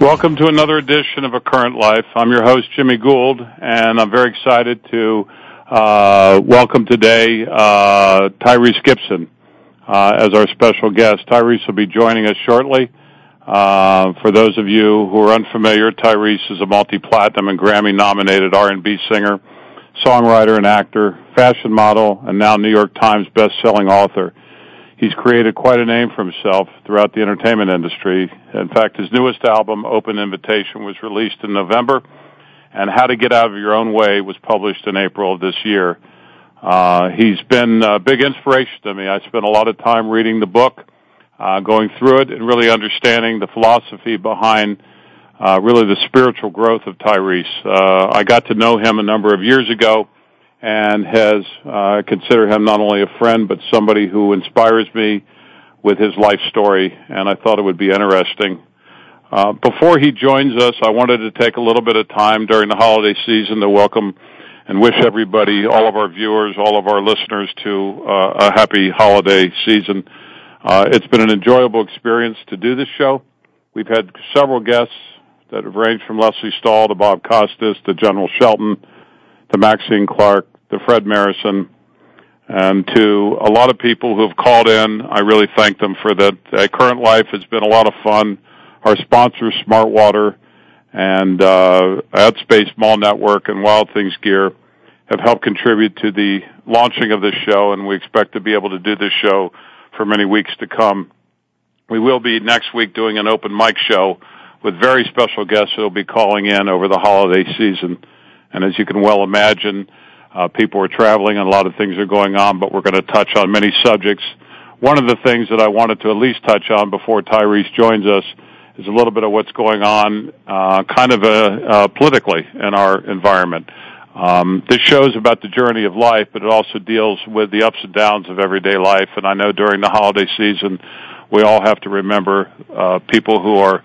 Welcome to another edition of A Current Life. I'm your host, Jimmy Gould, and I'm very excited to uh, welcome today uh, Tyrese Gibson uh, as our special guest. Tyrese will be joining us shortly. Uh, for those of you who are unfamiliar, Tyrese is a multi-platinum and Grammy-nominated R&B singer, songwriter, and actor, fashion model, and now New York Times best-selling author. He's created quite a name for himself throughout the entertainment industry. In fact, his newest album, Open Invitation, was released in November, and How to Get Out of Your Own Way was published in April of this year. Uh, he's been a big inspiration to me. I spent a lot of time reading the book, uh, going through it, and really understanding the philosophy behind uh, really the spiritual growth of Tyrese. Uh, I got to know him a number of years ago and has uh, consider him not only a friend but somebody who inspires me with his life story. And I thought it would be interesting. Uh, before he joins us, I wanted to take a little bit of time during the holiday season to welcome and wish everybody, all of our viewers, all of our listeners to uh, a happy holiday season. Uh, it's been an enjoyable experience to do this show. We've had several guests that have ranged from Lesley Stahl to Bob Costas to General Shelton to Maxine Clark to Fred Marison and to a lot of people who have called in. I really thank them for that. Uh, Current Life has been a lot of fun. Our sponsors, Smart Water and uh, AdSpace Mall Network and Wild Things Gear have helped contribute to the launching of this show, and we expect to be able to do this show for many weeks to come. We will be next week doing an open mic show with very special guests who will be calling in over the holiday season. And as you can well imagine, uh, people are traveling and a lot of things are going on, but we're going to touch on many subjects. One of the things that I wanted to at least touch on before Tyrese joins us is a little bit of what's going on, uh, kind of uh, uh, politically in our environment. Um, this show is about the journey of life, but it also deals with the ups and downs of everyday life. And I know during the holiday season, we all have to remember uh, people who are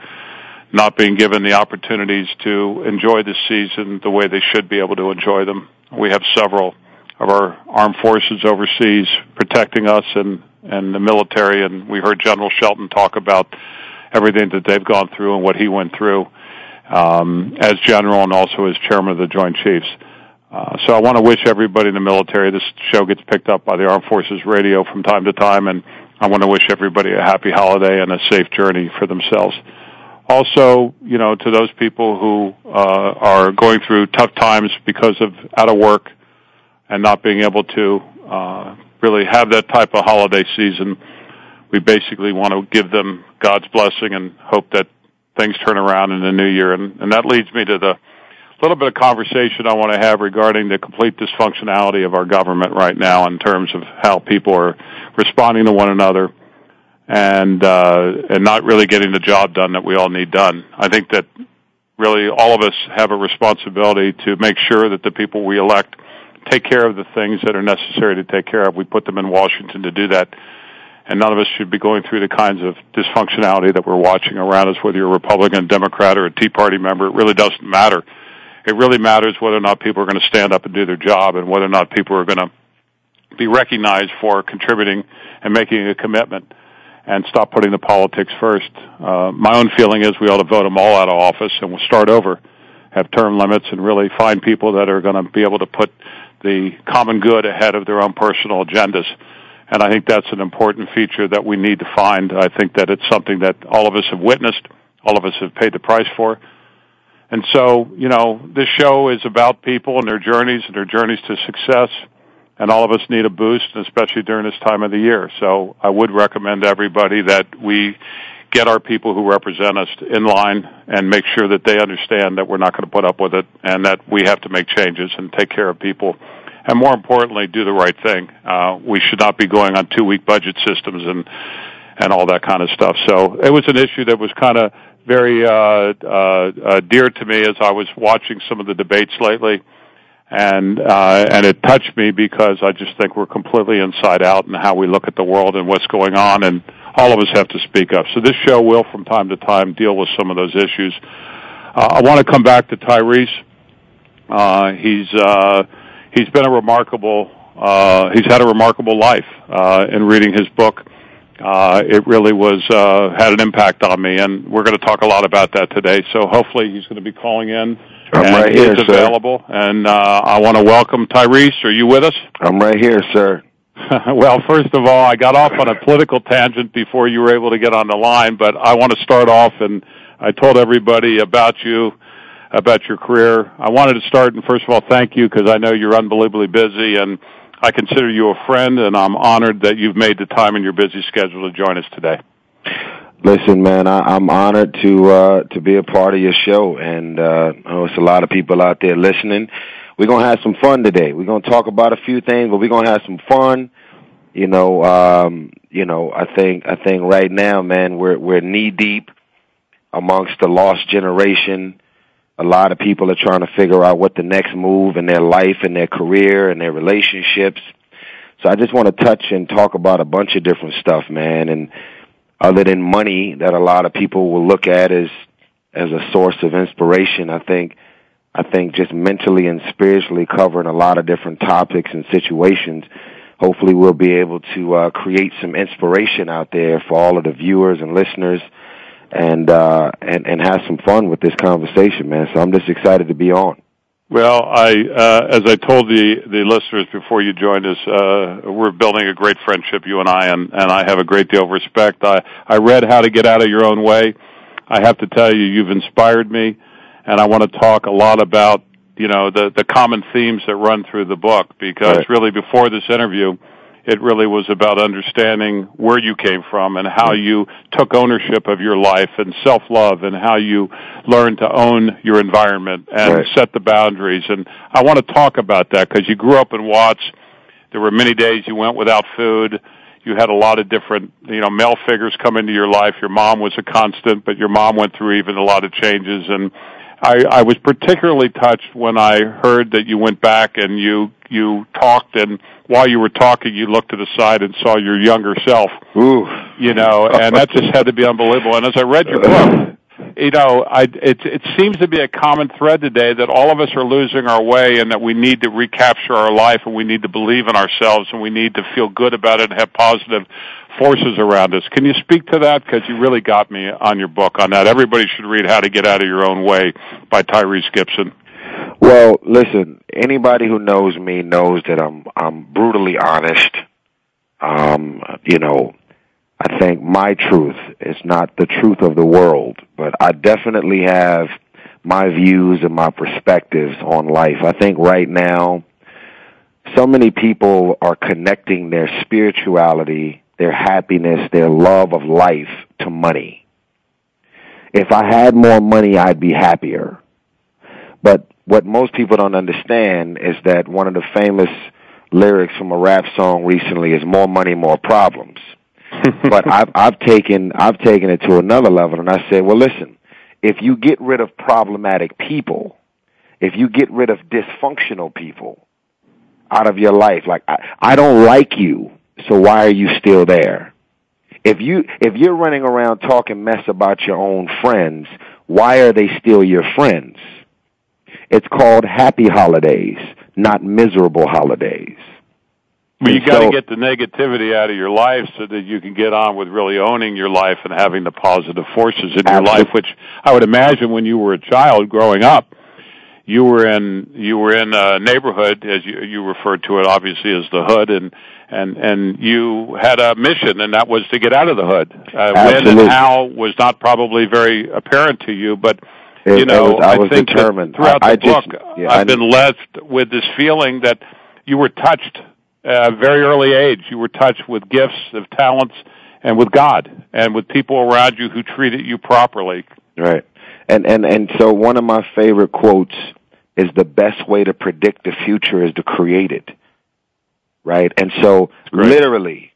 not being given the opportunities to enjoy the season the way they should be able to enjoy them. We have several of our armed forces overseas protecting us and, and the military, and we heard General Shelton talk about everything that they've gone through and what he went through um, as general and also as chairman of the Joint Chiefs. Uh, so I want to wish everybody in the military. This show gets picked up by the Armed Forces Radio from time to time, and I want to wish everybody a happy holiday and a safe journey for themselves. Also, you know, to those people who uh, are going through tough times because of out of work and not being able to uh, really have that type of holiday season, we basically want to give them God's blessing and hope that things turn around in the new year. And, and that leads me to the little bit of conversation I want to have regarding the complete dysfunctionality of our government right now in terms of how people are responding to one another and uh, and not really getting the job done that we all need done. I think that really all of us have a responsibility to make sure that the people we elect take care of the things that are necessary to take care of. We put them in Washington to do that. And none of us should be going through the kinds of dysfunctionality that we're watching around us, whether you're a Republican, Democrat, or a Tea Party member. It really doesn't matter it really matters whether or not people are going to stand up and do their job and whether or not people are going to be recognized for contributing and making a commitment and stop putting the politics first. Uh, my own feeling is we ought to vote them all out of office and we'll start over have term limits, and really find people that are going to be able to put the common good ahead of their own personal agendas. And I think that's an important feature that we need to find. I think that it's something that all of us have witnessed, all of us have paid the price for. And so, you know, this show is about people and their journeys and their journeys to success. And all of us need a boost, especially during this time of the year. So I would recommend everybody that we get our people who represent us in line and make sure that they understand that we're not going to put up with it and that we have to make changes and take care of people and more importantly, do the right thing. Uh, we should not be going on two week budget systems and and all that kind of stuff. So it was an issue that was kind of very uh, uh, uh, dear to me as I was watching some of the debates lately, and uh, and it touched me because I just think we're completely inside out in how we look at the world and what's going on, and all of us have to speak up. So this show will, from time to time, deal with some of those issues. Uh, I want to come back to Tyrese. Uh, he's uh, he's been a remarkable uh, he's had a remarkable life uh, in reading his book. Uh, it really was uh, had an impact on me, and we're going to talk a lot about that today. So hopefully he's going to be calling in. I'm right here, he's available. And uh, I want to welcome Tyrese. Are you with us? I'm right here, sir. well, first of all, I got off on a political tangent before you were able to get on the line, but I want to start off and I told everybody about you about your career. I wanted to start and first of all thank you because I know you're unbelievably busy and I consider you a friend and I'm honored that you've made the time in your busy schedule to join us today. Listen, man, I, I'm honored to uh, to be a part of your show, and uh, I know it's a lot of people out there listening. We're gonna have some fun today. We're gonna talk about a few things, but we're gonna have some fun. You know, um, you know, I think I think right now, man, we're we're knee deep amongst the lost generation a lot of people are trying to figure out what the next move in their life and their career and their relationships. So I just want to touch and talk about a bunch of different stuff, man. And other than money that a lot of people will look at as as a source of inspiration, I think I think just mentally and spiritually covering a lot of different topics and situations. Hopefully, we'll be able to uh, create some inspiration out there for all of the viewers and listeners and uh, and and have some fun with this conversation, man. So I'm just excited to be on. Well, I uh, as I told the the listeners before you joined us, uh, we're building a great friendship, you and I, and and I have a great deal of respect. I I read How to Get Out of Your Own Way. I have to tell you, you've inspired me, and I want to talk a lot about you know the the common themes that run through the book because Right. really before this interview it really was about understanding where you came from and how you took ownership of your life and self-love and how you learned to own your environment and Right. set the boundaries. And I want to talk about that because you grew up in Watts. There were many days you went without food. You had a lot of different, you know, male figures come into your life. Your mom was a constant, but your mom went through even a lot of changes. And I, I was particularly touched when I heard that you went back and you you talked, and while you were talking, you looked to the side and saw your younger self. Ooh, You know, and that just had to be unbelievable. And as I read your book, you know, I it it seems to be a common thread today that all of us are losing our way, and that we need to recapture our life, and we need to believe in ourselves, and we need to feel good about it and have positive forces around us. Can you speak to that? Because you really got me on your book on that. Everybody should read How to Get Out of Your Own Way by Tyrese Gibson. Well, listen, anybody who knows me knows that I'm I'm brutally honest. Um, you know, I think my truth is not the truth of the world, but I definitely have my views and my perspectives on life. I think right now so many people are connecting their spirituality, their happiness, their love of life to money. If I had more money, I'd be happier. But what most people don't understand is that one of the famous lyrics from a rap song recently is more money, more problems. but I've, I've taken, I've taken it to another level and I said, well listen, if you get rid of problematic people, if you get rid of dysfunctional people out of your life, like I, I don't like you, so why are you still there? If you, if you're running around talking mess about your own friends, why are they still your friends? It's called happy holidays, not miserable holidays. Well, you got to so- get the negativity out of your life so that you can get on with really owning your life and having the positive forces in your life, which I would imagine when you were a child growing up, you were in you were in a neighborhood as you you referred to it obviously as the hood and and and you had a mission and that was to get out of the hood. Uh, when and how was not probably very apparent to you but it, you know was, I, I think determined. throughout I, the I book just, yeah, I've been left with this feeling that you were touched at a very early age. You were touched with gifts of talents and with God and with people around you who treated you properly. Right and and and so one of my favorite quotes is the best way to predict the future is to create it. Right? And so literally,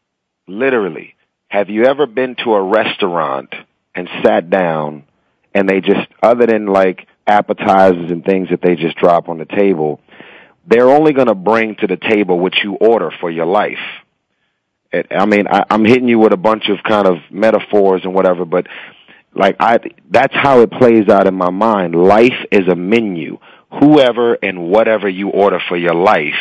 literally, have you ever been to a restaurant and sat down and they just, other than like appetizers and things that they just drop on the table, they're only going to bring to the table what you order for your life. I mean, I, I'm hitting you with a bunch of kind of metaphors and whatever, but like I, that's how it plays out in my mind. Life is a menu whoever and whatever you order for your life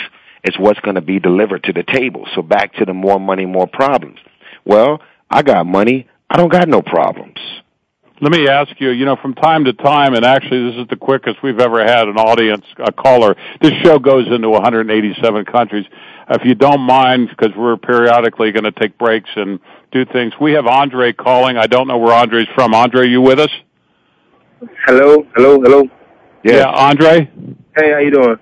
is what's going to be delivered to the table. So back to the more money, more problems. Well, I got money. I don't got no problems. Let me ask you, you know, from time to time, and actually this is the quickest we've ever had an audience, a caller. This show goes into 187 countries. If you don't mind, because we're periodically going to take breaks and do things, we have Andre calling. I don't know where Andre's from. Andre, you with us? Hello, hello, hello. Yes. Yeah, Andre. Hey, how you doing?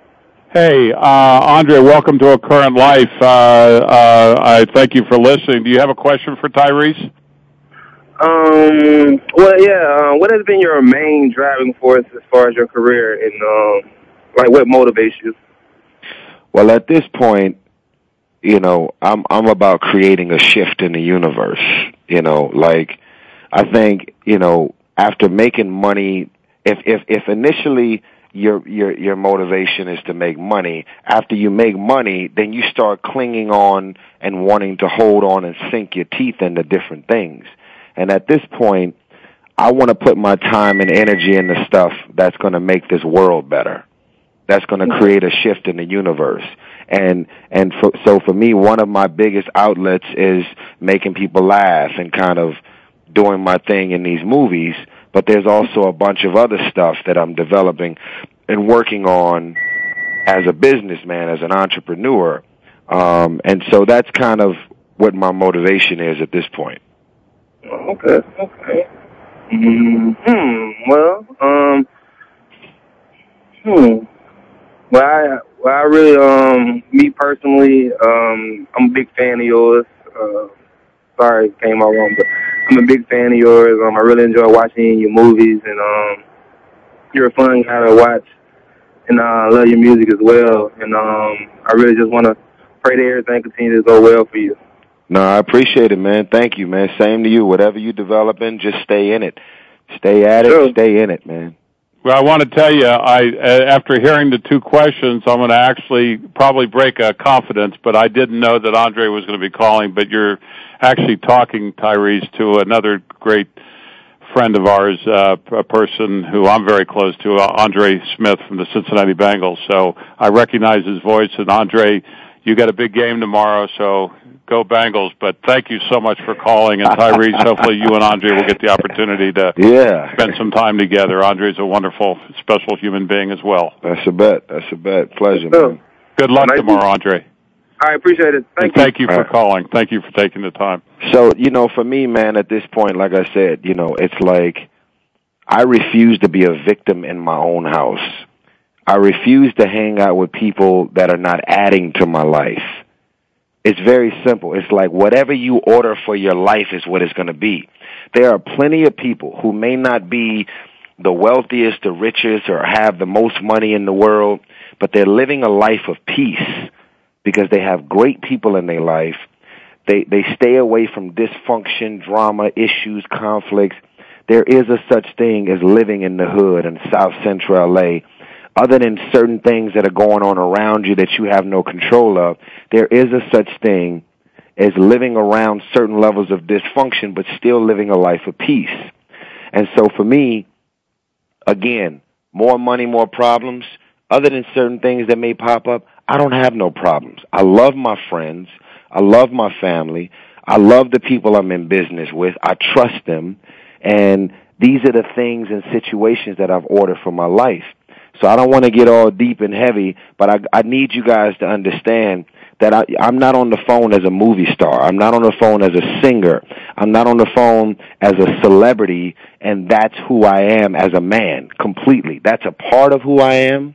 Hey, uh, Andre, welcome to A Current Life. Uh, uh, I thank you for listening. Do you have a question for Tyrese? Um. Well, yeah. Uh, what has been your main driving force as far as your career, and um, like what motivates you? Well, at this point, you know, I'm I'm about creating a shift in the universe. You know, like I think you know after making money if if if initially your your your motivation is to make money after you make money then you start clinging on and wanting to hold on and sink your teeth into different things. And at this point i want to put my time and energy into stuff that's going to make this world better. That's going to mm-hmm. create a shift in the universe and and for, so for me one of my biggest outlets is making people laugh and kind of doing my thing in these movies but there's also a bunch of other stuff that I'm developing and working on as a businessman, as an entrepreneur. Um, and so that's kind of what my motivation is at this point. Okay, okay. Hmm. Well, um, hmm. Well, I, well, I really, um, me personally, um, I'm a big fan of yours. Uh, sorry, it came out wrong, but I'm a big fan of yours. Um, I really enjoy watching your movies, and um, you're a fun guy to watch. And uh, I love your music as well. And um, I really just want to pray that everything continues to go well for you. No, I appreciate it, man. Thank you, man. Same to you. Whatever you developing, just stay in it. Stay at it. Sure. Stay in it, man. Well, I want to tell you, I after hearing the two questions, I'm going to actually probably break a confidence, but I didn't know that Andre was going to be calling. But you're actually talking, Tyrese, to another great friend of ours, uh, a person who I'm very close to, uh, Andre Smith from the Cincinnati Bengals. So I recognize his voice. And Andre, you got a big game tomorrow, so go Bengals. But thank you so much for calling. And Tyrese, hopefully you and Andre will get the opportunity to yeah. spend some time together. Andre's a wonderful, special human being as well. That's a bet. That's a bet. Pleasure, man. Good luck tomorrow, Andre. I appreciate it. Thank and you. Thank you for right. calling. Thank you for taking the time. So, you know, for me, man, at this point, like I said, you know, it's like I refuse to be a victim in my own house. I refuse to hang out with people that are not adding to my life. It's very simple. It's like whatever you order for your life is what it's going to be. There are plenty of people who may not be the wealthiest, the richest, or have the most money in the world, but they're living a life of peace because they have great people in their life. They they stay away from dysfunction, drama, issues, conflicts. There is a such thing as living in the hood in South Central LA other than certain things that are going on around you that you have no control of, there is a such thing as living around certain levels of dysfunction, but still living a life of peace. And so for me, again, more money, more problems. Other than certain things that may pop up, I don't have no problems. I love my friends. I love my family. I love the people I'm in business with. I trust them. And these are the things and situations that I've ordered for my life. So I don't want to get all deep and heavy, but I, I need you guys to understand that I, I'm not on the phone as a movie star. I'm not on the phone as a singer. I'm not on the phone as a celebrity, and that's who I am as a man completely. That's a part of who I am.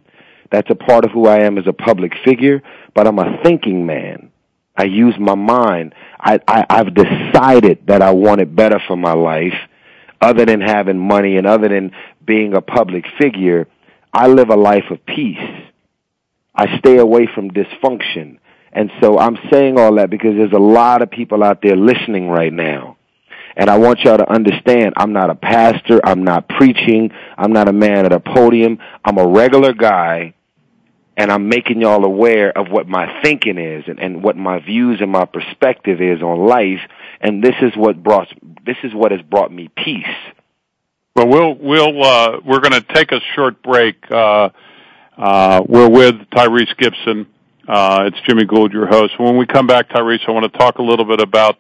That's a part of who I am as a public figure, but I'm a thinking man. I use my mind. I, I, I've decided that I want it better for my life, other than having money and other than being a public figure. I live a life of peace. I stay away from dysfunction. And so I'm saying all that because there's a lot of people out there listening right now. And I want y'all to understand I'm not a pastor, I'm not preaching, I'm not a man at a podium. I'm a regular guy and I'm making y'all aware of what my thinking is and, and what my views and my perspective is on life and this is what brought this is what has brought me peace. Well, we'll we'll uh, we're going to take a short break. Uh, uh, we're with Tyrese Gibson. Uh, it's Jimmy Gould, your host. When we come back, Tyrese, I want to talk a little bit about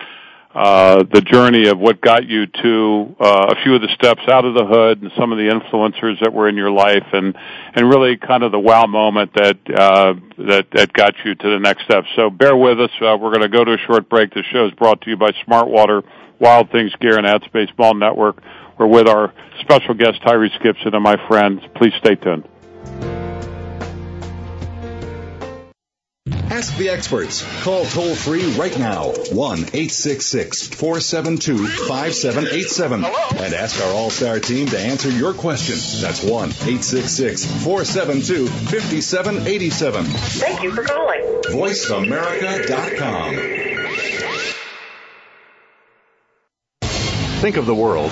uh, the journey of what got you to uh, a few of the steps out of the hood and some of the influencers that were in your life, and and really kind of the wow moment that uh, that that got you to the next step. So bear with us. Uh, we're going to go to a short break. The show is brought to you by Smartwater, Wild Things Gear, and AdSpace Mall Network. We're with our special guest Tyrese Gibson and my friends. Please stay tuned. Ask the experts. Call toll free right now 1 866 472 5787 and ask our All Star team to answer your question. That's 1 866 472 5787. Thank you for calling. VoiceAmerica.com. Think of the world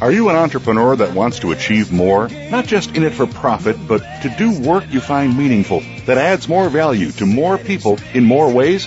Are you an entrepreneur that wants to achieve more? Not just in it for profit, but to do work you find meaningful, that adds more value to more people in more ways?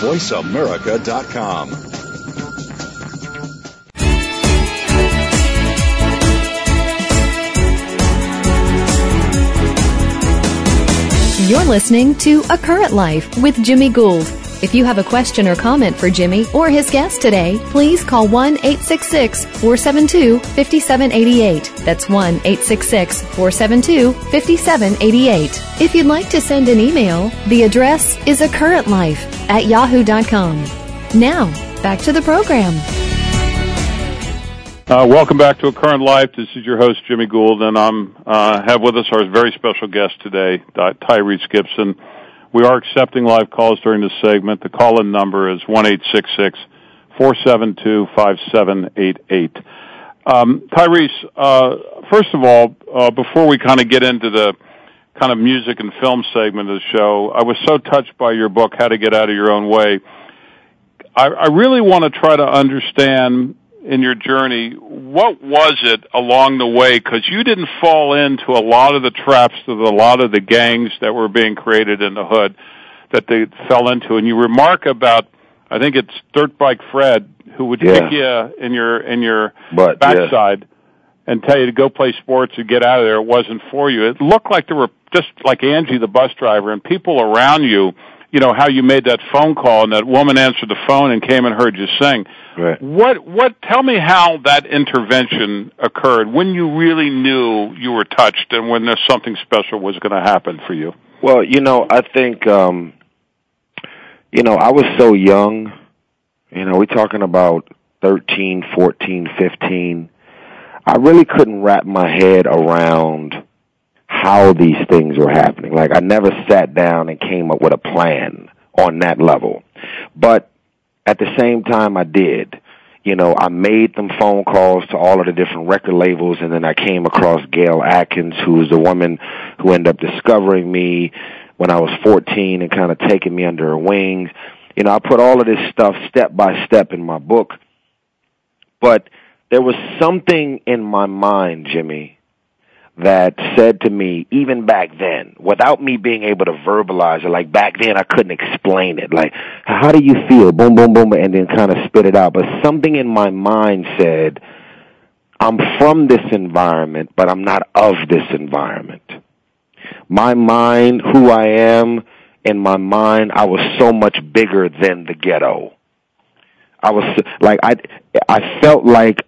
VoiceAmerica.com. You're listening to A Current Life with Jimmy Gould. If you have a question or comment for Jimmy or his guest today, please call 1 866 472 5788. That's 1 866 472 5788. If you'd like to send an email, the address is a current life at yahoo.com. Now, back to the program. Uh, welcome back to A Current Life. This is your host, Jimmy Gould, and I'm uh, have with us our very special guest today, Tyrese Gibson. We are accepting live calls during this segment. The call-in number is one eight six six four seven two five seven eight eight. Um, Tyrese, uh, first of all, uh, before we kind of get into the kind of music and film segment of the show, I was so touched by your book, How to Get Out of Your Own Way. I, I really want to try to understand in your journey, what was it along the way? Because you didn't fall into a lot of the traps of a lot of the gangs that were being created in the hood that they fell into. And you remark about, I think it's Dirt Bike Fred, who would Yeah. kick you in your in your But, backside and tell you to go play sports and get out of there. It wasn't for you. It looked like there were just like Angie, the bus driver, and people around you. You know how you made that phone call and that woman answered the phone and came and heard you sing. Right. What what tell me how that intervention occurred when you really knew you were touched and when there's something special was going to happen for you. Well, you know, I think um you know, I was so young. You know, we're talking about thirteen, fourteen, fifteen. I really couldn't wrap my head around how these things were happening. Like I never sat down and came up with a plan on that level. But at the same time I did. You know, I made them phone calls to all of the different record labels and then I came across Gail Atkins, who was the woman who ended up discovering me when I was 14 and kind of taking me under her wings. You know, I put all of this stuff step by step in my book. But there was something in my mind, Jimmy, that said to me, even back then, without me being able to verbalize it, like back then I couldn't explain it. Like, how do you feel? Boom, boom, boom, and then kind of spit it out. But something in my mind said, I'm from this environment, but I'm not of this environment. My mind, who I am, in my mind, I was so much bigger than the ghetto. I was like, I, I felt like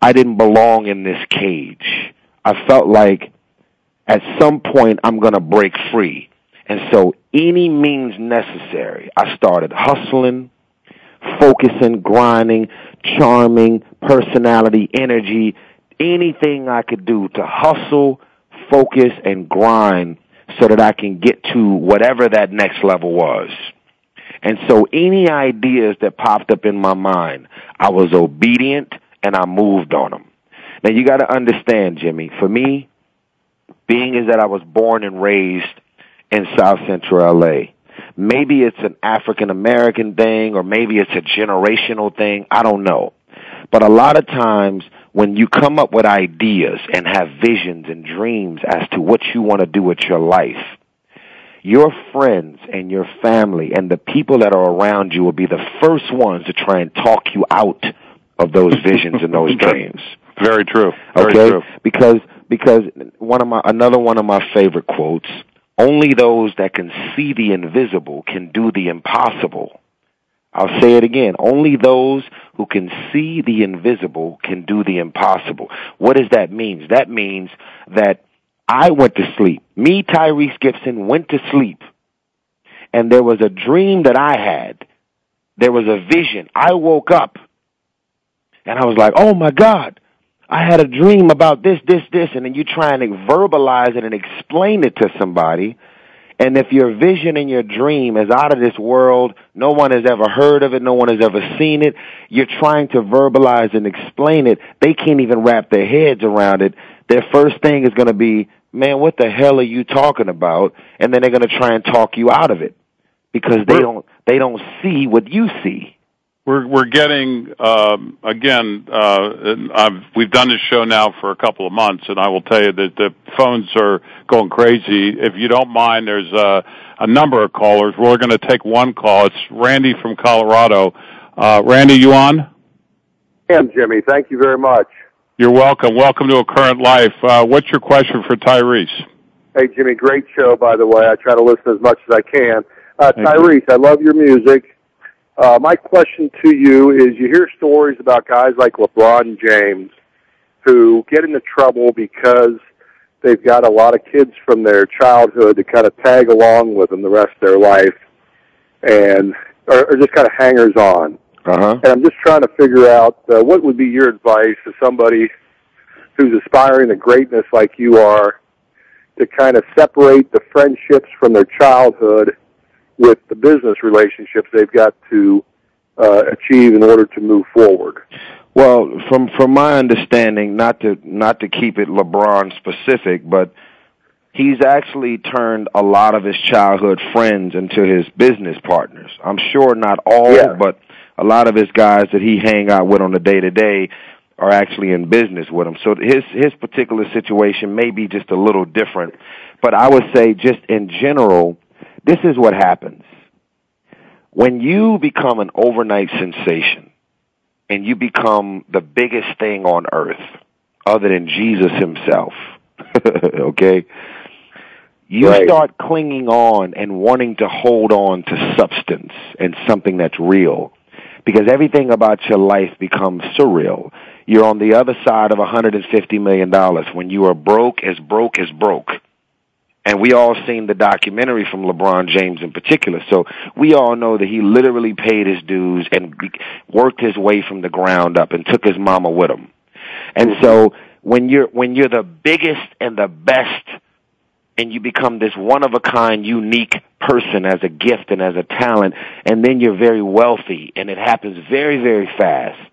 I didn't belong in this cage. I felt like at some point I'm going to break free. And so any means necessary, I started hustling, focusing, grinding, charming, personality, energy, anything I could do to hustle, focus, and grind so that I can get to whatever that next level was. And so any ideas that popped up in my mind, I was obedient and I moved on them. Now you got to understand, Jimmy. For me, being is that I was born and raised in South Central LA. Maybe it's an African American thing or maybe it's a generational thing. I don't know. But a lot of times when you come up with ideas and have visions and dreams as to what you want to do with your life, your friends and your family and the people that are around you will be the first ones to try and talk you out of those visions and those dreams. Very true. Very okay? true. Because because one of my another one of my favorite quotes, only those that can see the invisible can do the impossible. I'll say it again. Only those who can see the invisible can do the impossible. What does that mean? That means that I went to sleep. Me, Tyrese Gibson, went to sleep. And there was a dream that I had. There was a vision. I woke up and I was like, oh my God, I had a dream about this, this, this, and then you try and verbalize it and explain it to somebody. And if your vision and your dream is out of this world, no one has ever heard of it, no one has ever seen it, you're trying to verbalize and explain it, they can't even wrap their heads around it. Their first thing is going to be, man, what the hell are you talking about? And then they're going to try and talk you out of it because they don't, they don't see what you see. We're we're getting um, again. Uh, I've, we've done this show now for a couple of months, and I will tell you that the phones are going crazy. If you don't mind, there's a, a number of callers. We're going to take one call. It's Randy from Colorado. Uh, Randy, you on? I am Jimmy. Thank you very much. You're welcome. Welcome to a current life. Uh, what's your question for Tyrese? Hey Jimmy, great show by the way. I try to listen as much as I can. Uh, Tyrese, I love your music. Uh, my question to you is you hear stories about guys like LeBron James who get into trouble because they've got a lot of kids from their childhood to kind of tag along with them the rest of their life and are, are just kind of hangers on. Uh-huh. And I'm just trying to figure out uh, what would be your advice to somebody who's aspiring to greatness like you are to kind of separate the friendships from their childhood with the business relationships they've got to uh, achieve in order to move forward. Well, from from my understanding, not to not to keep it LeBron specific, but he's actually turned a lot of his childhood friends into his business partners. I'm sure not all, Yeah. but a lot of his guys that he hang out with on the day to day are actually in business with him. So his his particular situation may be just a little different, but I would say just in general, this is what happens. When you become an overnight sensation and you become the biggest thing on earth other than Jesus himself, okay? You Right. start clinging on and wanting to hold on to substance and something that's real because everything about your life becomes surreal. You're on the other side of $150 million when you are broke as broke as broke. And we all seen the documentary from LeBron James in particular. So we all know that he literally paid his dues and worked his way from the ground up and took his mama with him. And so when you're when you're the biggest and the best and you become this one of a kind unique person as a gift and as a talent and then you're very wealthy and it happens very very fast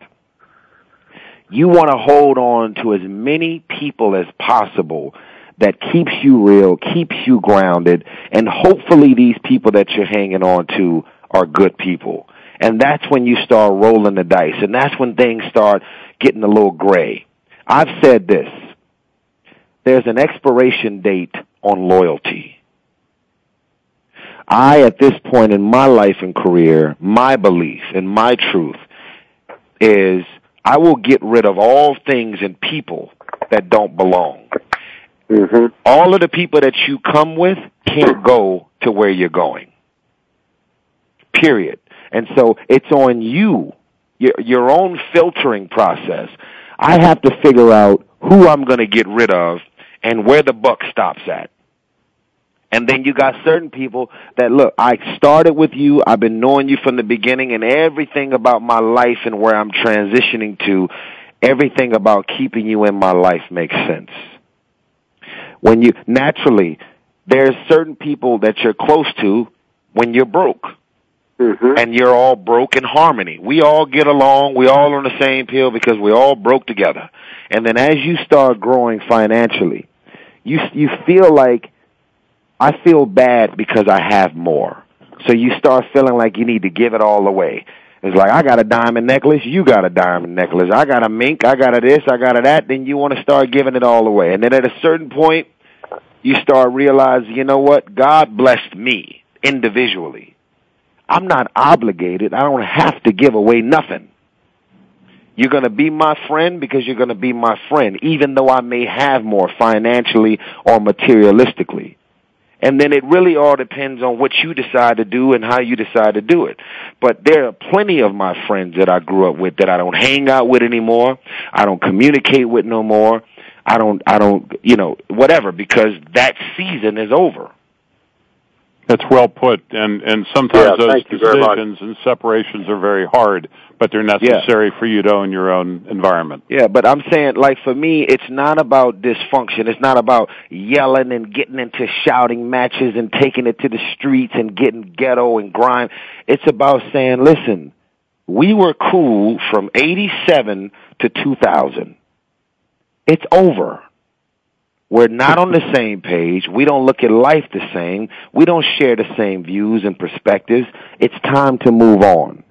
you want to hold on to as many people as possible that keeps you real, keeps you grounded, and hopefully these people that you're hanging on to are good people. And that's when you start rolling the dice, and that's when things start getting a little gray. I've said this. There's an expiration date on loyalty. I, at this point in my life and career, my belief and my truth is I will get rid of all things and people that don't belong. Mm-hmm. All of the people that you come with can't go to where you're going. Period. And so it's on you, your, your own filtering process. I have to figure out who I'm going to get rid of and where the buck stops at. And then you got certain people that look, I started with you, I've been knowing you from the beginning and everything about my life and where I'm transitioning to, everything about keeping you in my life makes sense when you naturally there's certain people that you're close to when you're broke. Mm-hmm. And you're all broke in harmony. We all get along. We all on the same pill because we all broke together. And then as you start growing financially, you you feel like I feel bad because I have more. So you start feeling like you need to give it all away. It's like I got a diamond necklace, you got a diamond necklace. I got a mink, I got a this, I got a that. Then you want to start giving it all away, and then at a certain point, you start realizing, you know what? God blessed me individually. I'm not obligated. I don't have to give away nothing. You're going to be my friend because you're going to be my friend, even though I may have more financially or materialistically. And then it really all depends on what you decide to do and how you decide to do it. But there are plenty of my friends that I grew up with that I don't hang out with anymore. I don't communicate with no more. I don't, I don't, you know, whatever, because that season is over. That's well put, and and sometimes Yeah, those thank you very much. decisions and separations are very hard, but they're necessary for you to own your own environment. Yeah, but I'm saying, like, for me, it's not about dysfunction. It's not about yelling and getting into shouting matches and taking it to the streets and getting ghetto and grime. It's about saying, listen, we were cool from 87 to 2000. It's over. We're not on the same page. We don't look at life the same. We don't share the same views and perspectives. It's time to move on.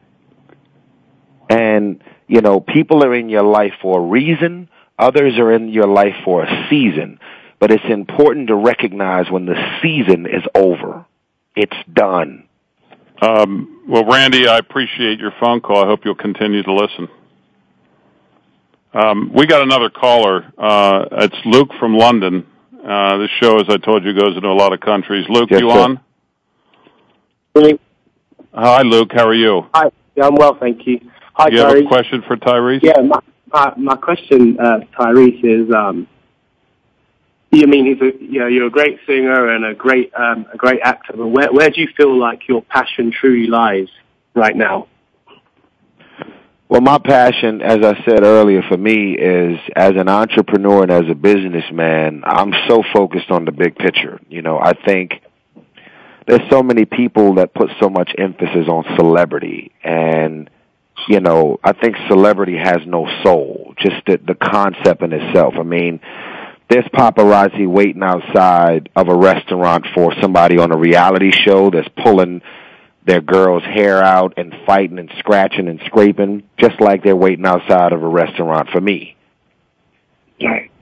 And, you know, people are in your life for a reason. Others are in your life for a season. But it's important to recognize when the season is over. It's done. Um, well, Randy, I appreciate your phone call. I hope you'll continue to listen. Um, we got another caller. Uh, it's Luke from London. Uh, this show, as I told you, goes into a lot of countries. Luke, Yes, you sir. on? Really? Hi, Luke. How are you? Hi. Yeah, I'm well, thank you. Hi, Do you have a question for Tyrese? Yeah, my, my my question, uh, Tyrese, is um, you mean he's a you know you're a great singer and a great um, a great actor, but where where do you feel like your passion truly lies right now? Well, my passion, as I said earlier, for me is as an entrepreneur and as a businessman, I'm so focused on the big picture. You know, I think there's so many people that put so much emphasis on celebrity and you know, I think celebrity has no soul, just the, the concept in itself. I mean, there's paparazzi waiting outside of a restaurant for somebody on a reality show that's pulling their girl's hair out and fighting and scratching and scraping, just like they're waiting outside of a restaurant for me.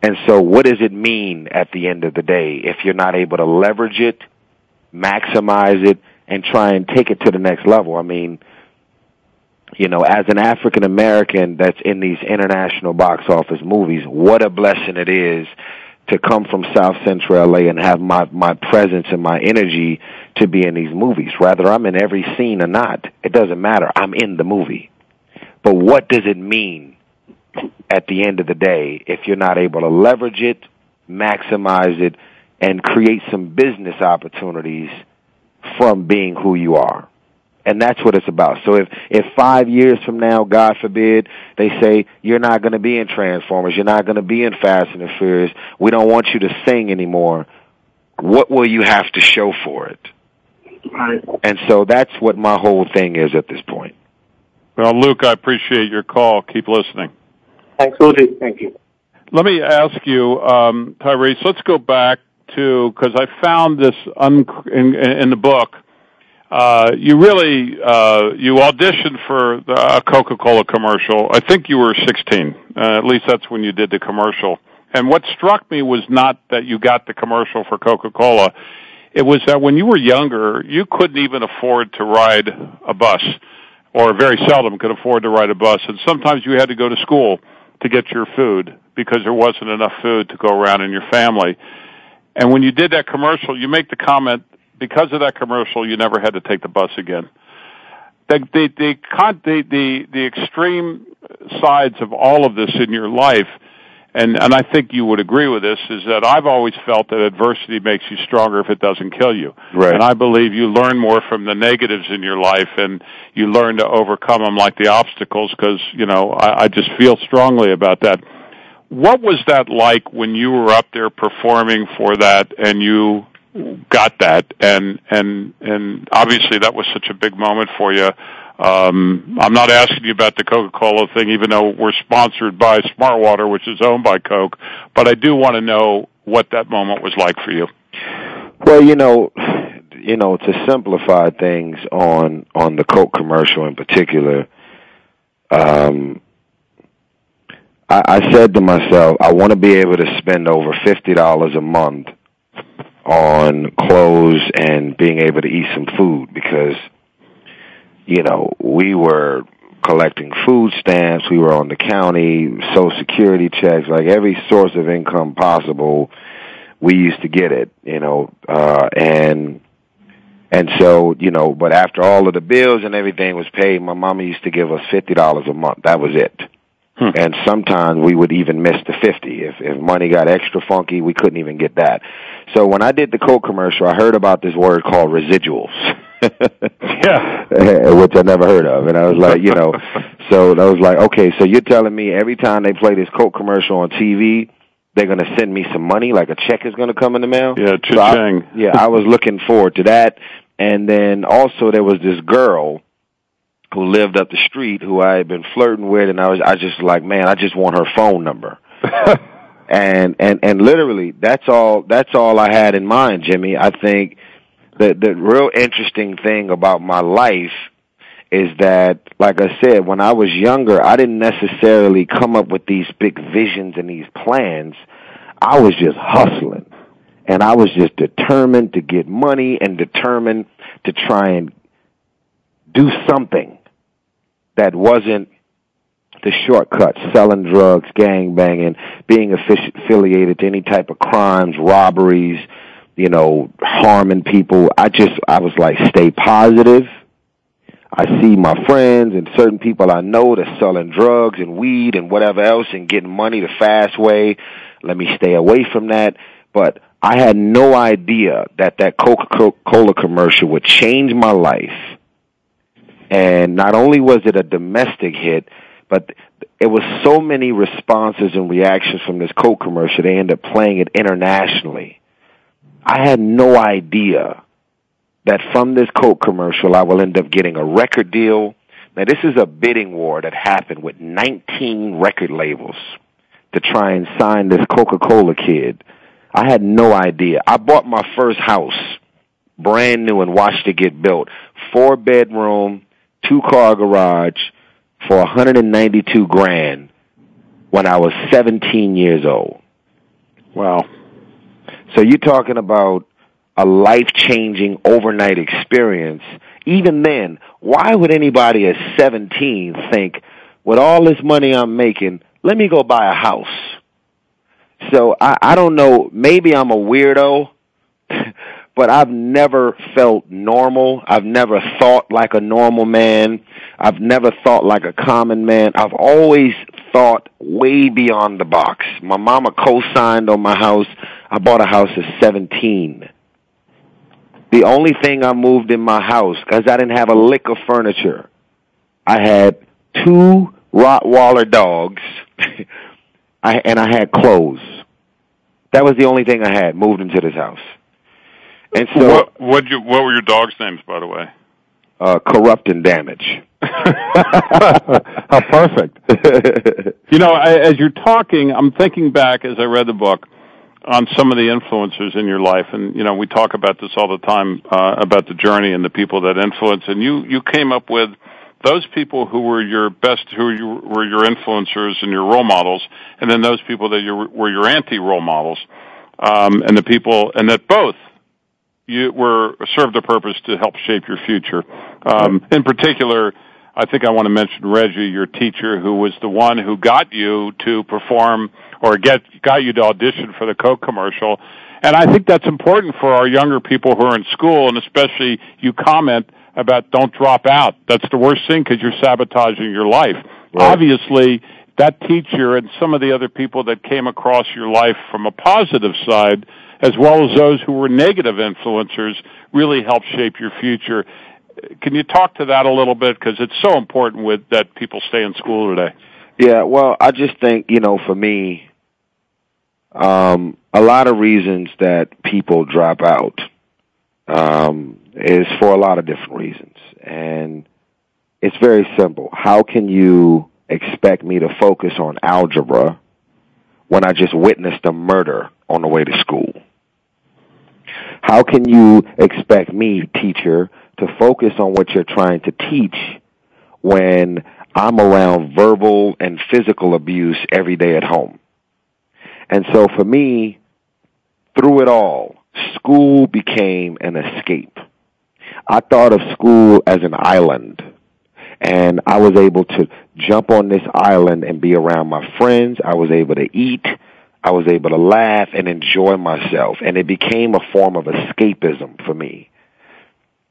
And so what does it mean at the end of the day if you're not able to leverage it, maximize it, and try and take it to the next level? I mean, you know, as an African American that's in these international box office movies, what a blessing it is to come from South Central LA and have my my presence and my energy to be in these movies. Whether I'm in every scene or not, it doesn't matter. I'm in the movie. But what does it mean at the end of the day if you're not able to leverage it, maximize it, and create some business opportunities from being who you are? And that's what it's about. So if, if five years from now, God forbid, they say, you're not going to be in Transformers, you're not going to be in Fast and the Furious, we don't want you to sing anymore, what will you have to show for it? Right. And so that's what my whole thing is at this point. Well, Luke, I appreciate your call. Keep listening. Thanks, Audrey. Thank you. Let me ask you, um, Tyrese, let's go back to, because I found this un- in, in the book, uh, you really uh, you auditioned for the, a Coca-Cola commercial. I think you were 16. Uh, at least that's when you did the commercial. And what struck me was not that you got the commercial for Coca-Cola. It was that when you were younger, you couldn't even afford to ride a bus, or very seldom could afford to ride a bus, and sometimes you had to go to school to get your food because there wasn't enough food to go around in your family. And when you did that commercial, you make the comment because of that commercial, you never had to take the bus again. The the the the the, the extreme sides of all of this in your life, and and I think you would agree with this, is that I've always felt that adversity makes you stronger if it doesn't kill you. Right. And I believe you learn more from the negatives in your life, and you learn to overcome them like the obstacles. Because you know, I, I just feel strongly about that. What was that like when you were up there performing for that, and you got that. And and and obviously that was such a big moment for you. Um i'm not asking you about the coca-cola thing even though we're sponsored by smartwater which is owned by coke but i do want to know what that moment was like for you. Well you know you know to simplify things on on the coke commercial in particular um I, I said to myself, I want to be able to spend over fifty dollars a month on clothes and being able to eat some food because you know we were collecting food stamps we were on the county social security checks like every source of income possible we used to get it you know uh and and so you know but after all of the bills and everything was paid my mama used to give us fifty dollars a month. That was it Hmm. and sometimes we would even miss the 50 if if money got extra funky we couldn't even get that. So when i did the coke commercial i heard about this word called residuals. Yeah. Which i never heard of. And i was like you know so i was like okay so you're telling me every time they play this coke commercial on tv they're going to send me some money like a check is going to come in the mail? Yeah So I- cha-ching. Yeah i was looking forward to that. And then also there was this girl who lived up the street who I had been flirting with and I was I just like, man, I just want her phone number. and and and literally that's all that's all I had in mind, Jimmy. I think the the real interesting thing about my life is that like I said, when I was younger, I didn't necessarily come up with these big visions and these plans. I was just hustling. And I was just determined to get money and determined to try and do something that wasn't the shortcuts, selling drugs, gang banging, being affi- affiliated to any type of crimes, robberies, you know, harming people. I just, I was like, stay positive. I see my friends and certain people I know that's selling drugs and weed and whatever else and getting money the fast way. Let me stay away from that. But I had no idea that that Coca-Cola commercial would change my life and not only was it a domestic hit, but it was so many responses and reactions from this Coke commercial. They ended up playing it internationally. I had no idea that from this Coke commercial, I will end up getting a record deal. Now, this is a bidding war that happened with 19 record labels to try and sign this Coca-Cola kid. I had no idea. I bought my first house, brand new, and watched it get built. Four bedroom, two car garage for 192 grand when I was 17 years old. wow So you're talking about a life changing overnight experience. Even then, why would anybody at 17 think, with all this money I'm making, let me go buy a house? So I, I don't know, maybe I'm a weirdo, but I've never felt normal. I've never thought like a normal man. I've never thought like a common man. I've always thought way beyond the box. My mama co-signed on my house. I bought a house at 17. The only thing I moved in my house, because I didn't have a lick of furniture, I had two Rottweiler dogs, I, and I had clothes. That was the only thing I had moved into this house. And so, what what you what were your dogs' names, by the way? Uh, corrupt and damage. How perfect. you know, I, as you're talking, I'm thinking back as I read the book on some of the influencers in your life, and you know, we talk about this all the time uh, about the journey and the people that influence. And you you came up with those people who were your best, who you, were your influencers and your role models, and then those people that you were your anti role models, um, and the people, and that both you were served a purpose to help shape your future. Um, in particular, I think I want to mention Reggie, your teacher, who was the one who got you to perform or get got you to audition for the Coke commercial. And I think that's important for our younger people who are in school, and especially you comment about don't drop out. That's the worst thing because you're sabotaging your life. Right. Obviously, that teacher and some of the other people that came across your life from a positive side, as well as those who were negative influencers, really help shape your future. Can you talk to that a little bit because it's so important with that people stay in school today? Yeah, well, I just think you know, for me, um, a lot of reasons that people drop out um, is for a lot of different reasons, and it's very simple. How can you expect me to focus on algebra when I just witnessed a murder on the way to school? How can you expect me, teacher, to focus on what you're trying to teach when I'm around verbal and physical abuse every day at home? And so for me, through it all, school became an escape. I thought of school as an island and I was able to jump on this island and be around my friends. I was able to eat. I was able to laugh and enjoy myself and it became a form of escapism for me.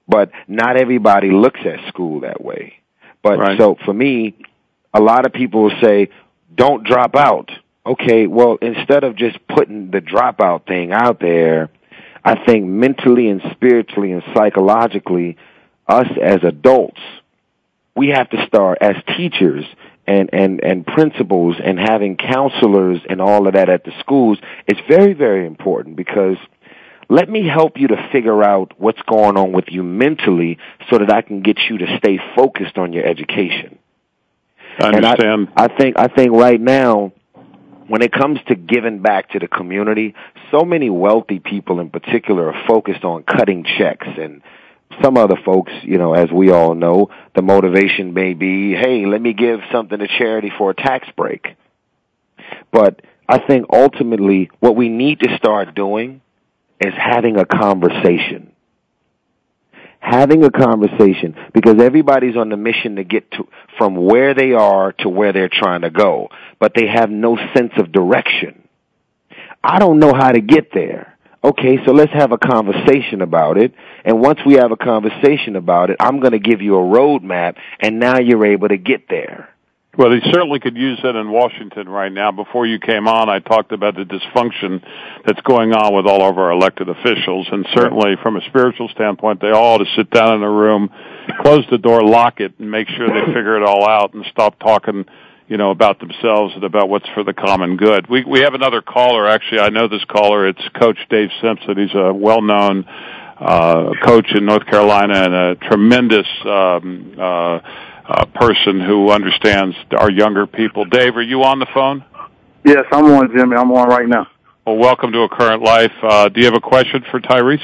But not everybody looks at school that way. But right. so for me, a lot of people will say, don't drop out. Okay, well, instead of just putting the dropout thing out there, I think mentally and spiritually and psychologically, us as adults, we have to start as teachers and, and, and principals and having counselors and all of that at the schools. is very, very important because let me help you to figure out what's going on with you mentally so that I can get you to stay focused on your education. I understand. And I, I think, I think right now, when it comes to giving back to the community, so many wealthy people in particular are focused on cutting checks and some other folks, you know, as we all know, the motivation may be, hey, let me give something to charity for a tax break. But I think ultimately what we need to start doing is having a conversation having a conversation because everybody's on the mission to get to from where they are to where they're trying to go, but they have no sense of direction. I don't know how to get there. Okay, so let's have a conversation about it. And once we have a conversation about it, I'm going to give you a roadmap and now you're able to get there. Well, they certainly could use that in Washington right now. Before you came on, I talked about the dysfunction that's going on with all of our elected officials, and certainly from a spiritual standpoint, they all ought to sit down in a room, close the door, lock it, and make sure they figure it all out and stop talking, you know, about themselves and about what's for the common good. We we have another caller. Actually, I know this caller. It's Coach Dave Simpson. He's a well-known uh, coach in North Carolina and a tremendous. Um, uh, uh, person who understands our younger people. Dave, are you on the phone? Yes, I'm on, Jimmy. I'm on right now. Well, welcome to A Current Life. Uh, do you have a question for Tyrese?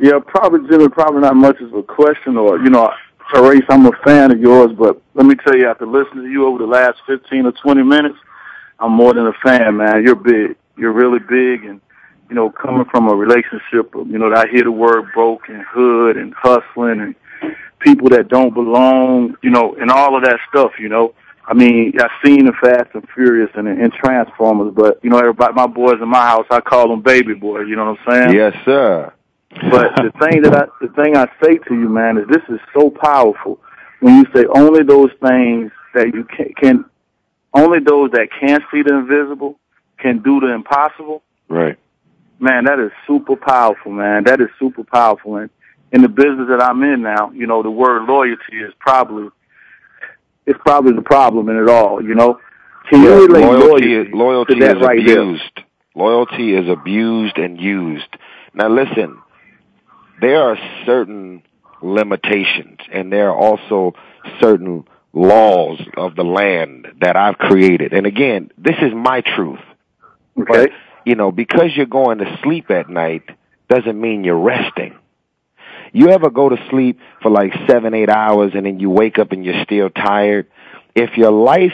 Yeah, probably, Jimmy, probably not much of a question or, you know, Tyrese, I'm a fan of yours, but let me tell you, after listening to you over the last 15 or 20 minutes, I'm more than a fan, man. You're big. You're really big and, you know, coming from a relationship, you know, I hear the word broke and hood and hustling and people that don't belong, you know, and all of that stuff, you know. I mean, I've seen the Fast and Furious and, and Transformers, but you know, everybody, my boys in my house, I call them baby boys. You know what I'm saying? Yes, sir. But the thing that I, the thing I say to you, man, is this is so powerful when you say only those things that you can, can only those that can't see the invisible can do the impossible. Right. man, that is super powerful, man. That is super powerful. And in the business that I'm in now, you know, the word loyalty is probably it's probably the problem in it all. You know, can Yeah, you relate loyalty, loyalty, loyalty is right there? abused. Loyalty is abused and used. Now listen, there are certain limitations and there are also certain laws of the land that I've created. And again, this is my truth. Okay. But, you know, because you're going to sleep at night doesn't mean you're resting. You ever go to sleep for like seven, eight hours and then you wake up and you're still tired? If your life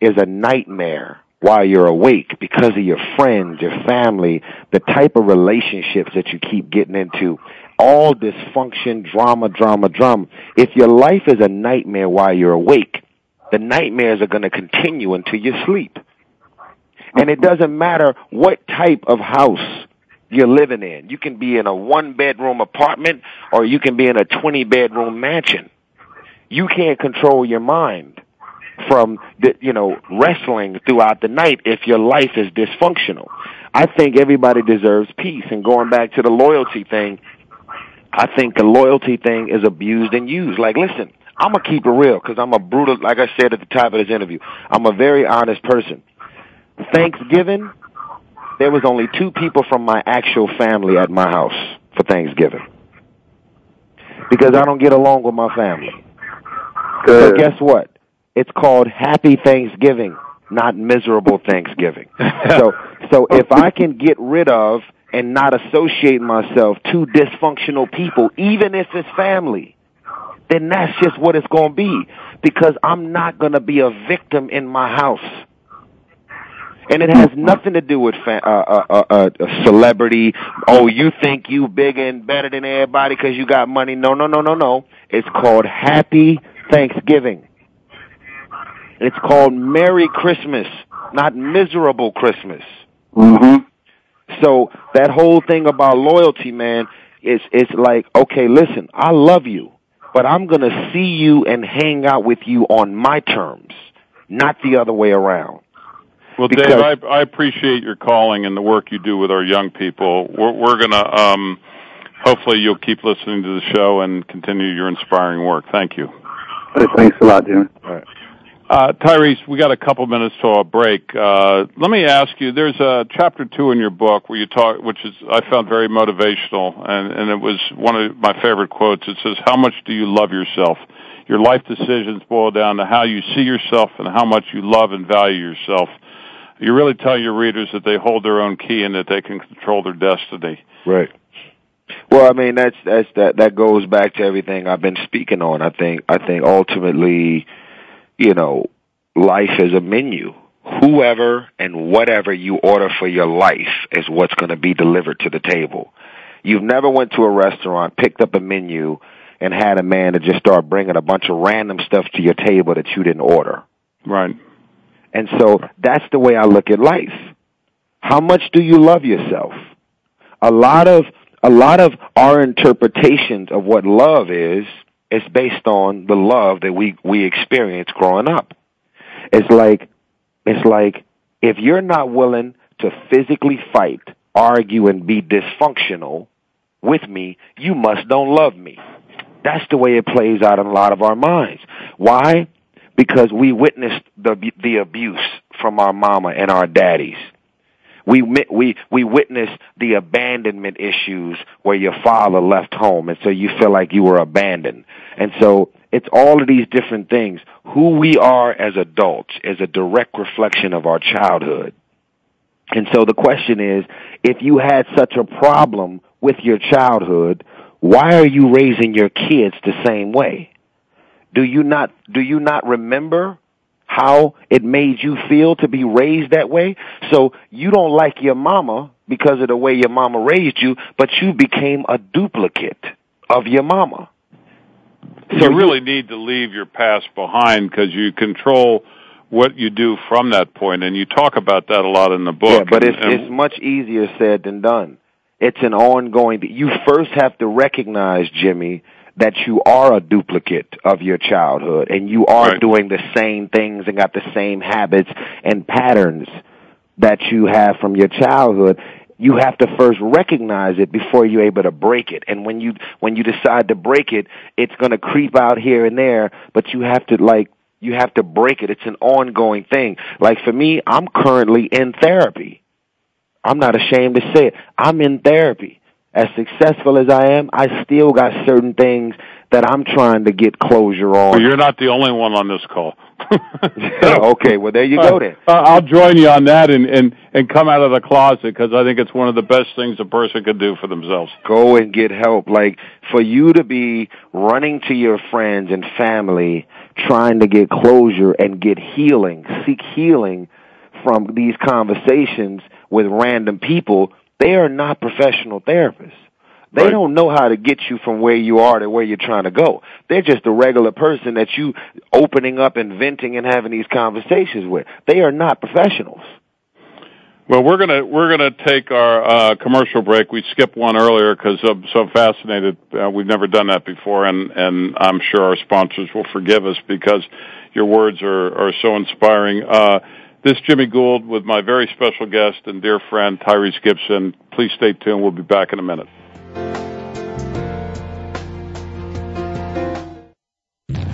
is a nightmare while you're awake because of your friends, your family, the type of relationships that you keep getting into, all dysfunction, drama, drama, drama. If your life is a nightmare while you're awake, the nightmares are going to continue until you sleep. And it doesn't matter what type of house you're living in. You can be in a one bedroom apartment or you can be in a 20 bedroom mansion. You can't control your mind from the, you know wrestling throughout the night if your life is dysfunctional. I think everybody deserves peace and going back to the loyalty thing, I think the loyalty thing is abused and used. Like listen, I'm gonna keep it real because I'm a brutal like I said at the top of this interview. I'm a very honest person. Thanksgiving, there was only two people from my actual family at my house for Thanksgiving. Because I don't get along with my family. So guess what? It's called Happy Thanksgiving, not miserable Thanksgiving. so so if I can get rid of and not associate myself to dysfunctional people, even if it's family, then that's just what it's going to be. Because I'm not going to be a victim in my house. And it has nothing to do with fa- uh, uh, uh, uh, celebrity. Oh, you think you bigger and better than everybody because you got money? No, no, no, no, no. It's called Happy Thanksgiving. It's called Merry Christmas, not miserable Christmas. Mm-hmm. So that whole thing about loyalty, man, is it's like, okay, listen, I love you, but I'm gonna see you and hang out with you on my terms, not the other way around. Well, Because- Dave, I, I appreciate your calling and the work you do with our young people. We're, we're going to, um, hopefully, you'll keep listening to the show and continue your inspiring work. Thank you. Thanks a lot, Jimmy. Uh, Tyrese, we got a couple minutes to a break. Uh, let me ask you, there's a chapter two in your book where you talk, which is, I found very motivational, and, and it was one of my favorite quotes. It says, how much do you love yourself? Your life decisions boil down to how you see yourself and how much you love and value yourself. You really tell your readers that they hold their own key and that they can control their destiny. Right. Well, I mean that's that's that that goes back to everything I've been speaking on. I think I think ultimately, you know, life is a menu. Whoever and whatever you order for your life is what's going to be delivered to the table. You've never went to a restaurant, picked up a menu, and had a man to just start bringing a bunch of random stuff to your table that you didn't order. Right. And so that's the way I look at life. How much do you love yourself? A lot of a lot of our interpretations of what love is is based on the love that we we experienced growing up. It's like it's like if you're not willing to physically fight, argue and be dysfunctional with me, you must don't love me. That's the way it plays out in a lot of our minds. Why? Because we witnessed the the abuse from our mama and our daddies. We we we witnessed the abandonment issues where your father left home, and so you feel like you were abandoned. And so it's all of these different things. Who we are as adults is a direct reflection of our childhood. And so the question is, if you had such a problem with your childhood, why are you raising your kids the same way? Do you not do you not remember how it made you feel to be raised that way? So you don't like your mama because of the way your mama raised you, but you became a duplicate of your mama. So you really need to leave your past behind because you control what you do from that point, and you talk about that a lot in the book. Yeah, but and, it's and it's much easier said than done. It's an ongoing. You first have to recognize, Jimmy, that you are a duplicate of your childhood, and you are Right. doing the same things and got the same habits and patterns that you have from your childhood. you have to first recognize it before you're able to break it. And when you when you decide to break it, it's going to creep out here and there, but you have to like you have to break it. It's an ongoing thing. Like for me, I'm currently in therapy. I'm not ashamed to say it. I'm in therapy. As successful as I am, I still got certain things that I'm trying to get closure on. Well, you're not the only one on this call. okay, well there you go then. Uh, I'll join you on that and and and come out of the closet because I think it's one of the best things a person could do for themselves. Go and get help. Like for you to be running to your friends and family, trying to get closure and get healing, seek healing from these conversations with random people. They are not professional therapists. They right. don't know how to get you from where you are to where you're trying to go. They're just a regular person that you opening up and venting and having these conversations with. They are not professionals. Well, we're gonna we're gonna take our uh, commercial break. We skipped one earlier because I'm so fascinated. Uh, we've never done that before, and and I'm sure our sponsors will forgive us because your words are are so inspiring. Uh, this is Jimmy Gould with my very special guest and dear friend Tyrese Gibson. Please stay tuned. We'll be back in a minute.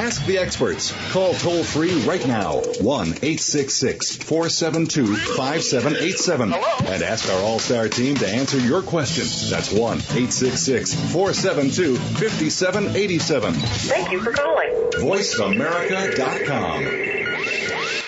Ask the experts. Call toll free right now 1 866 472 5787 and ask our All Star team to answer your question. That's 1 866 472 5787. Thank you for calling. VoiceAmerica.com.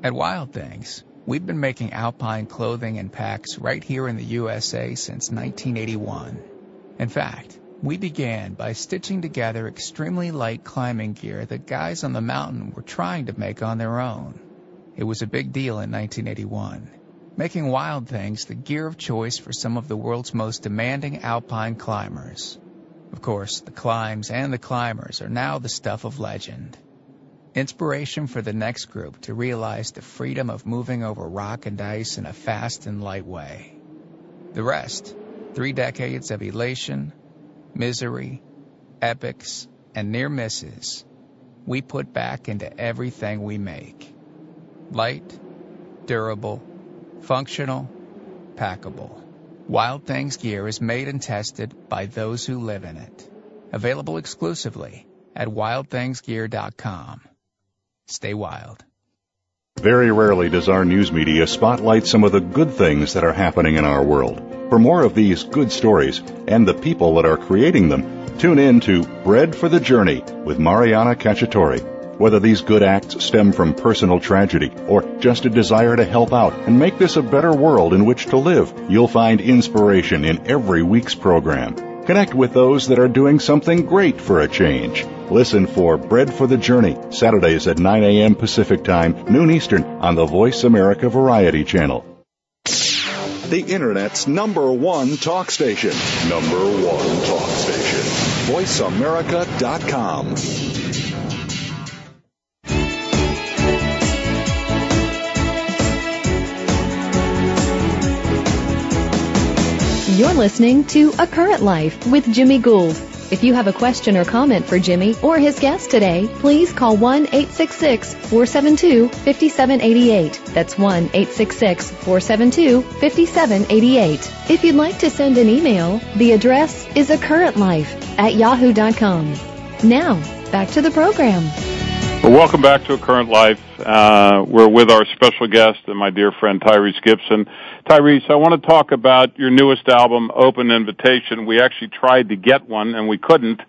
At Wild Things, we've been making alpine clothing and packs right here in the USA since 1981. In fact, we began by stitching together extremely light climbing gear that guys on the mountain were trying to make on their own. It was a big deal in 1981, making Wild Things the gear of choice for some of the world's most demanding alpine climbers. Of course, the climbs and the climbers are now the stuff of legend. Inspiration for the next group to realize the freedom of moving over rock and ice in a fast and light way. The rest, three decades of elation, misery, epics, and near misses, we put back into everything we make. Light, durable, functional, packable. Wild Things gear is made and tested by those who live in it. Available exclusively at wildthingsgear.com. Stay wild. Very rarely does our news media spotlight some of the good things that are happening in our world. For more of these good stories and the people that are creating them, tune in to Bread for the Journey with Mariana Cacciatore. Whether these good acts stem from personal tragedy or just a desire to help out and make this a better world in which to live, you'll find inspiration in every week's program. Connect with those that are doing something great for a change. Listen for Bread for the Journey, Saturdays at 9 a.m. Pacific Time, noon Eastern, on the Voice America Variety Channel. The Internet's number one talk station. Number one talk station. VoiceAmerica.com. You're listening to A Current Life with Jimmy Gould. If you have a question or comment for Jimmy or his guest today, please call 1-866-472-5788. That's 1-866-472-5788. If you'd like to send an email, the address is a current life at yahoo.com. Now, back to the program. Well, welcome back to A Current Life. Uh, we're with our special guest and my dear friend Tyrese Gibson. Tyrese, I want to talk about your newest album, Open Invitation. We actually tried to get one and we couldn't.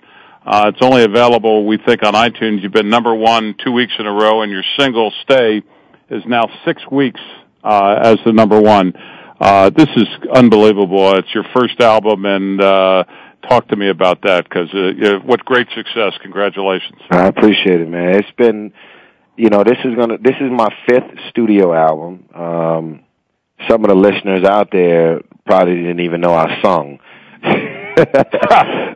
Uh, it's only available, we think, on iTunes. You've been number one two weeks in a row, and your single "Stay" is now six weeks uh, as the number one. Uh, this is unbelievable. It's your first album, and uh, talk to me about that because uh, what great success! Congratulations. I appreciate it, man. It's been you know, this is gonna this is my fifth studio album. Um, some of the listeners out there probably didn't even know I sung.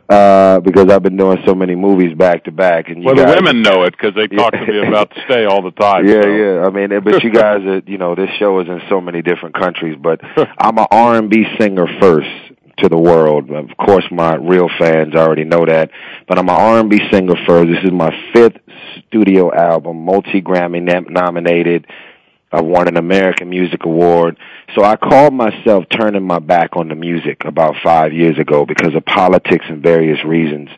uh, because I've been doing so many movies back to back, and you well, guys, the women know it because they talk to me about Stay all the time. Yeah, so. yeah. I mean, but you guys, are, you know, this show is in so many different countries. But I'm an R&B singer first to the world. Of course, my real fans already know that. But I'm an R&B singer first. This is my fifth studio album, multi Grammy nominated. I won an American Music Award. So I called myself turning my back on the music about five years ago because of politics and various reasons.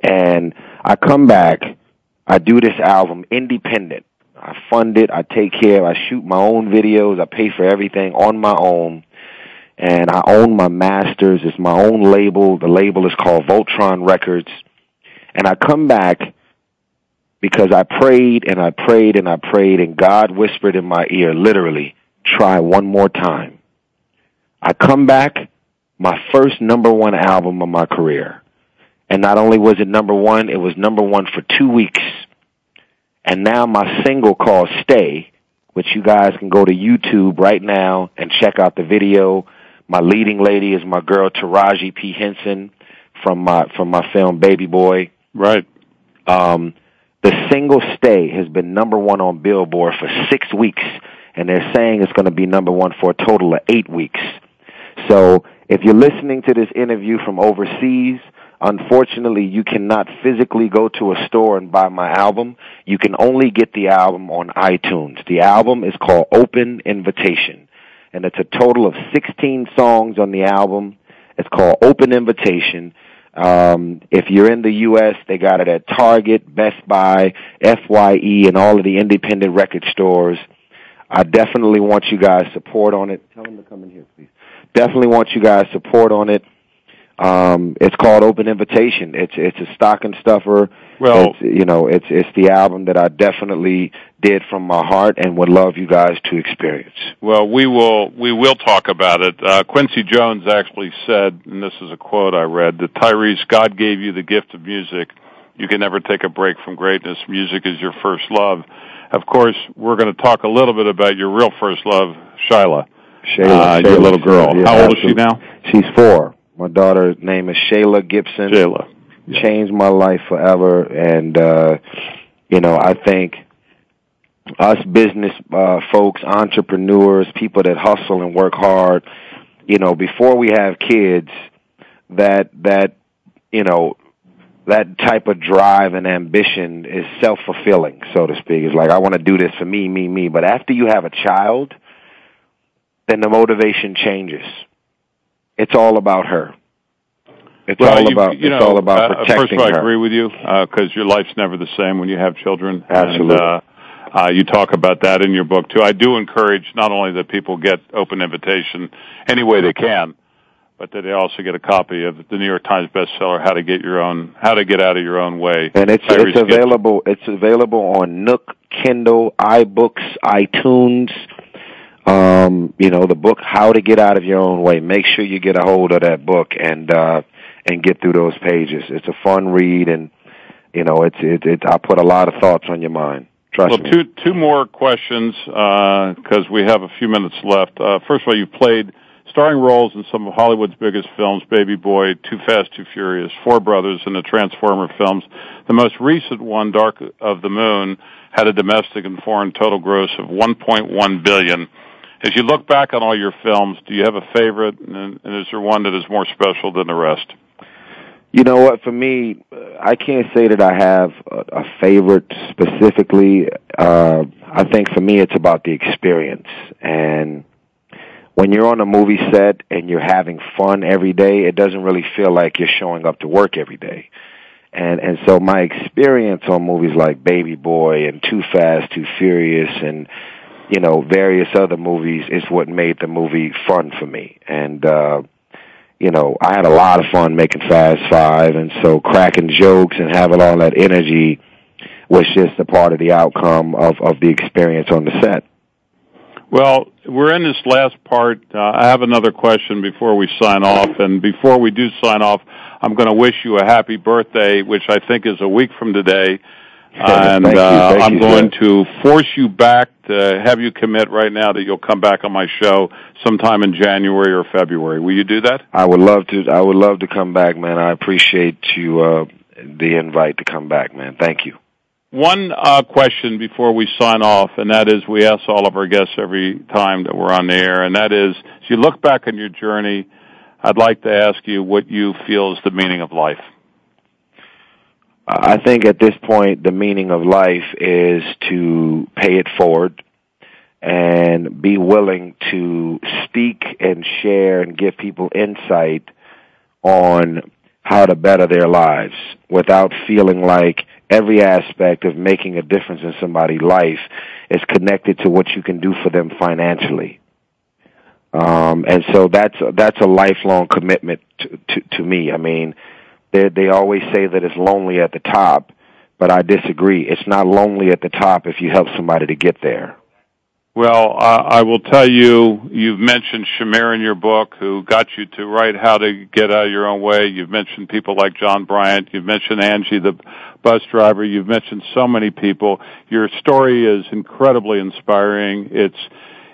And I come back, I do this album independent. I fund it, I take care, I shoot my own videos, I pay for everything on my own. And I own my masters. It's my own label. The label is called Voltron Records. And I come back because I prayed and I prayed and I prayed and God whispered in my ear, literally, try one more time. I come back, my first number one album of my career. And not only was it number one, it was number one for two weeks. And now my single called Stay, which you guys can go to YouTube right now and check out the video. My leading lady is my girl Taraji P. Henson from my, from my film Baby Boy. Right. Um, the single stay has been number one on Billboard for six weeks, and they're saying it's going to be number one for a total of eight weeks. So if you're listening to this interview from overseas, unfortunately you cannot physically go to a store and buy my album. You can only get the album on iTunes. The album is called Open Invitation, and it's a total of 16 songs on the album. It's called Open Invitation um, if you're in the U.S., they got it at Target, Best Buy, FYE, and all of the independent record stores. I definitely want you guys support on it. Tell them to come in here, please. Definitely want you guys support on it. Um, it's called Open Invitation. It's it's a stocking stuffer. Well, it's, you know, it's it's the album that I definitely did from my heart and would love you guys to experience. Well, we will we will talk about it. Uh, Quincy Jones actually said, and this is a quote I read, that Tyrese, God gave you the gift of music. You can never take a break from greatness. Music is your first love. Of course, we're going to talk a little bit about your real first love, Shyla. Shayla, uh, Shayla your little girl. Yeah, How old absolutely. is she now? She's four. My daughter's name is Shayla Gibson. Shayla. Changed my life forever, and uh, you know I think us business uh, folks, entrepreneurs, people that hustle and work hard, you know, before we have kids, that that you know that type of drive and ambition is self fulfilling, so to speak. It's like I want to do this for me, me, me. But after you have a child, then the motivation changes. It's all about her. It's well, all you, about you know, it's all about uh, protecting First of all, I her. agree with you because your life's never the same when you have children. Absolutely. And, uh, uh, you talk about that in your book too. I do encourage not only that people get open invitation any way they can, but that they also get a copy of the New York Times bestseller "How to Get Your Own How to Get Out of Your Own Way." And it's it's available it's available on Nook, Kindle, iBooks, iTunes. Um, you know, the book How to Get Out of Your Own Way. Make sure you get a hold of that book and uh and get through those pages. It's a fun read and you know, it's it, it I put a lot of thoughts on your mind. Trust Well, me. two two more questions because we have a few minutes left. Uh, first of all, you played starring roles in some of Hollywood's biggest films: Baby Boy, Too Fast, Too Furious, Four Brothers, and the Transformer films. The most recent one, Dark of the Moon, had a domestic and foreign total gross of 1.1 billion. As you look back on all your films, do you have a favorite, and, and is there one that is more special than the rest? You know what? For me, I can't say that I have a, a favorite specifically. Uh, I think for me, it's about the experience. And when you're on a movie set and you're having fun every day, it doesn't really feel like you're showing up to work every day. And and so my experience on movies like Baby Boy and Too Fast, Too Furious, and you know various other movies is what made the movie fun for me. And uh, you know, I had a lot of fun making Fast Five, and so cracking jokes and having all that energy was just a part of the outcome of of the experience on the set. Well, we're in this last part. Uh, I have another question before we sign off, and before we do sign off, I'm going to wish you a happy birthday, which I think is a week from today. And Thank you. uh, Thank I'm you, going sir. to force you back to have you commit right now that you'll come back on my show sometime in January or February. Will you do that? I would love to. I would love to come back, man. I appreciate you uh, the invite to come back, man. Thank you. One uh, question before we sign off, and that is we ask all of our guests every time that we're on the air, and that is, as you look back on your journey, I'd like to ask you what you feel is the meaning of life. I think at this point, the meaning of life is to pay it forward and be willing to speak and share and give people insight on how to better their lives without feeling like every aspect of making a difference in somebody's life is connected to what you can do for them financially. Um, and so that's that's a lifelong commitment to, to, to me. I mean, they they always say that it's lonely at the top, but I disagree. It's not lonely at the top if you help somebody to get there. Well, uh, I will tell you, you've mentioned Shamir in your book, who got you to write How to Get Out of Your Own Way. You've mentioned people like John Bryant. You've mentioned Angie, the bus driver. You've mentioned so many people. Your story is incredibly inspiring. It's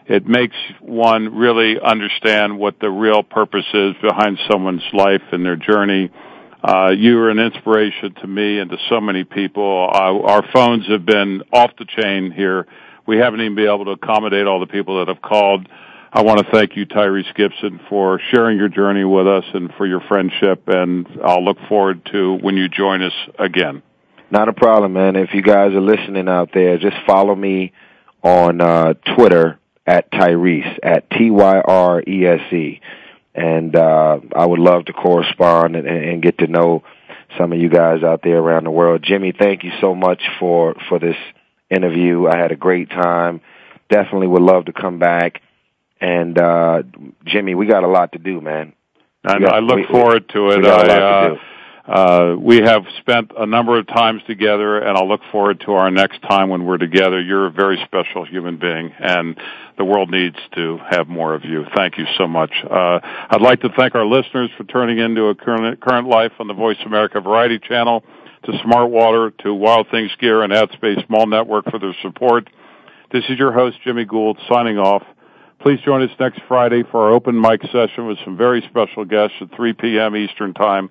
it makes one really understand what the real purpose is behind someone's life and their journey. Uh, you are an inspiration to me and to so many people. Uh, our phones have been off the chain here. We haven't even been able to accommodate all the people that have called. I want to thank you, Tyrese Gibson, for sharing your journey with us and for your friendship. And I'll look forward to when you join us again. Not a problem, man. If you guys are listening out there, just follow me on uh, Twitter at Tyrese at T Y R E S E, and uh, I would love to correspond and, and get to know some of you guys out there around the world. Jimmy, thank you so much for for this interview. I had a great time. Definitely would love to come back. And uh Jimmy, we got a lot to do, man. And got- I look we- forward to it. we got a lot I, uh. Uh, we have spent a number of times together, and I'll look forward to our next time when we're together. You're a very special human being, and the world needs to have more of you. Thank you so much. Uh, I'd like to thank our listeners for turning into a current, current life on the Voice America Variety Channel, to Smart Water, to Wild Things Gear, and AdSpace Mall Network for their support. This is your host, Jimmy Gould, signing off. Please join us next Friday for our open mic session with some very special guests at 3 p.m. Eastern Time.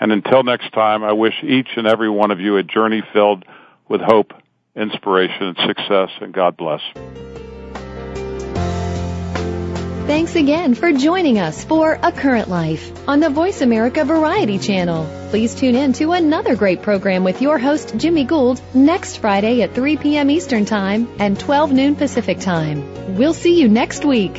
And until next time, I wish each and every one of you a journey filled with hope, inspiration, and success, and God bless. Thanks again for joining us for A Current Life on the Voice America Variety Channel. Please tune in to another great program with your host, Jimmy Gould, next Friday at 3 p.m. Eastern Time and 12 noon Pacific Time. We'll see you next week.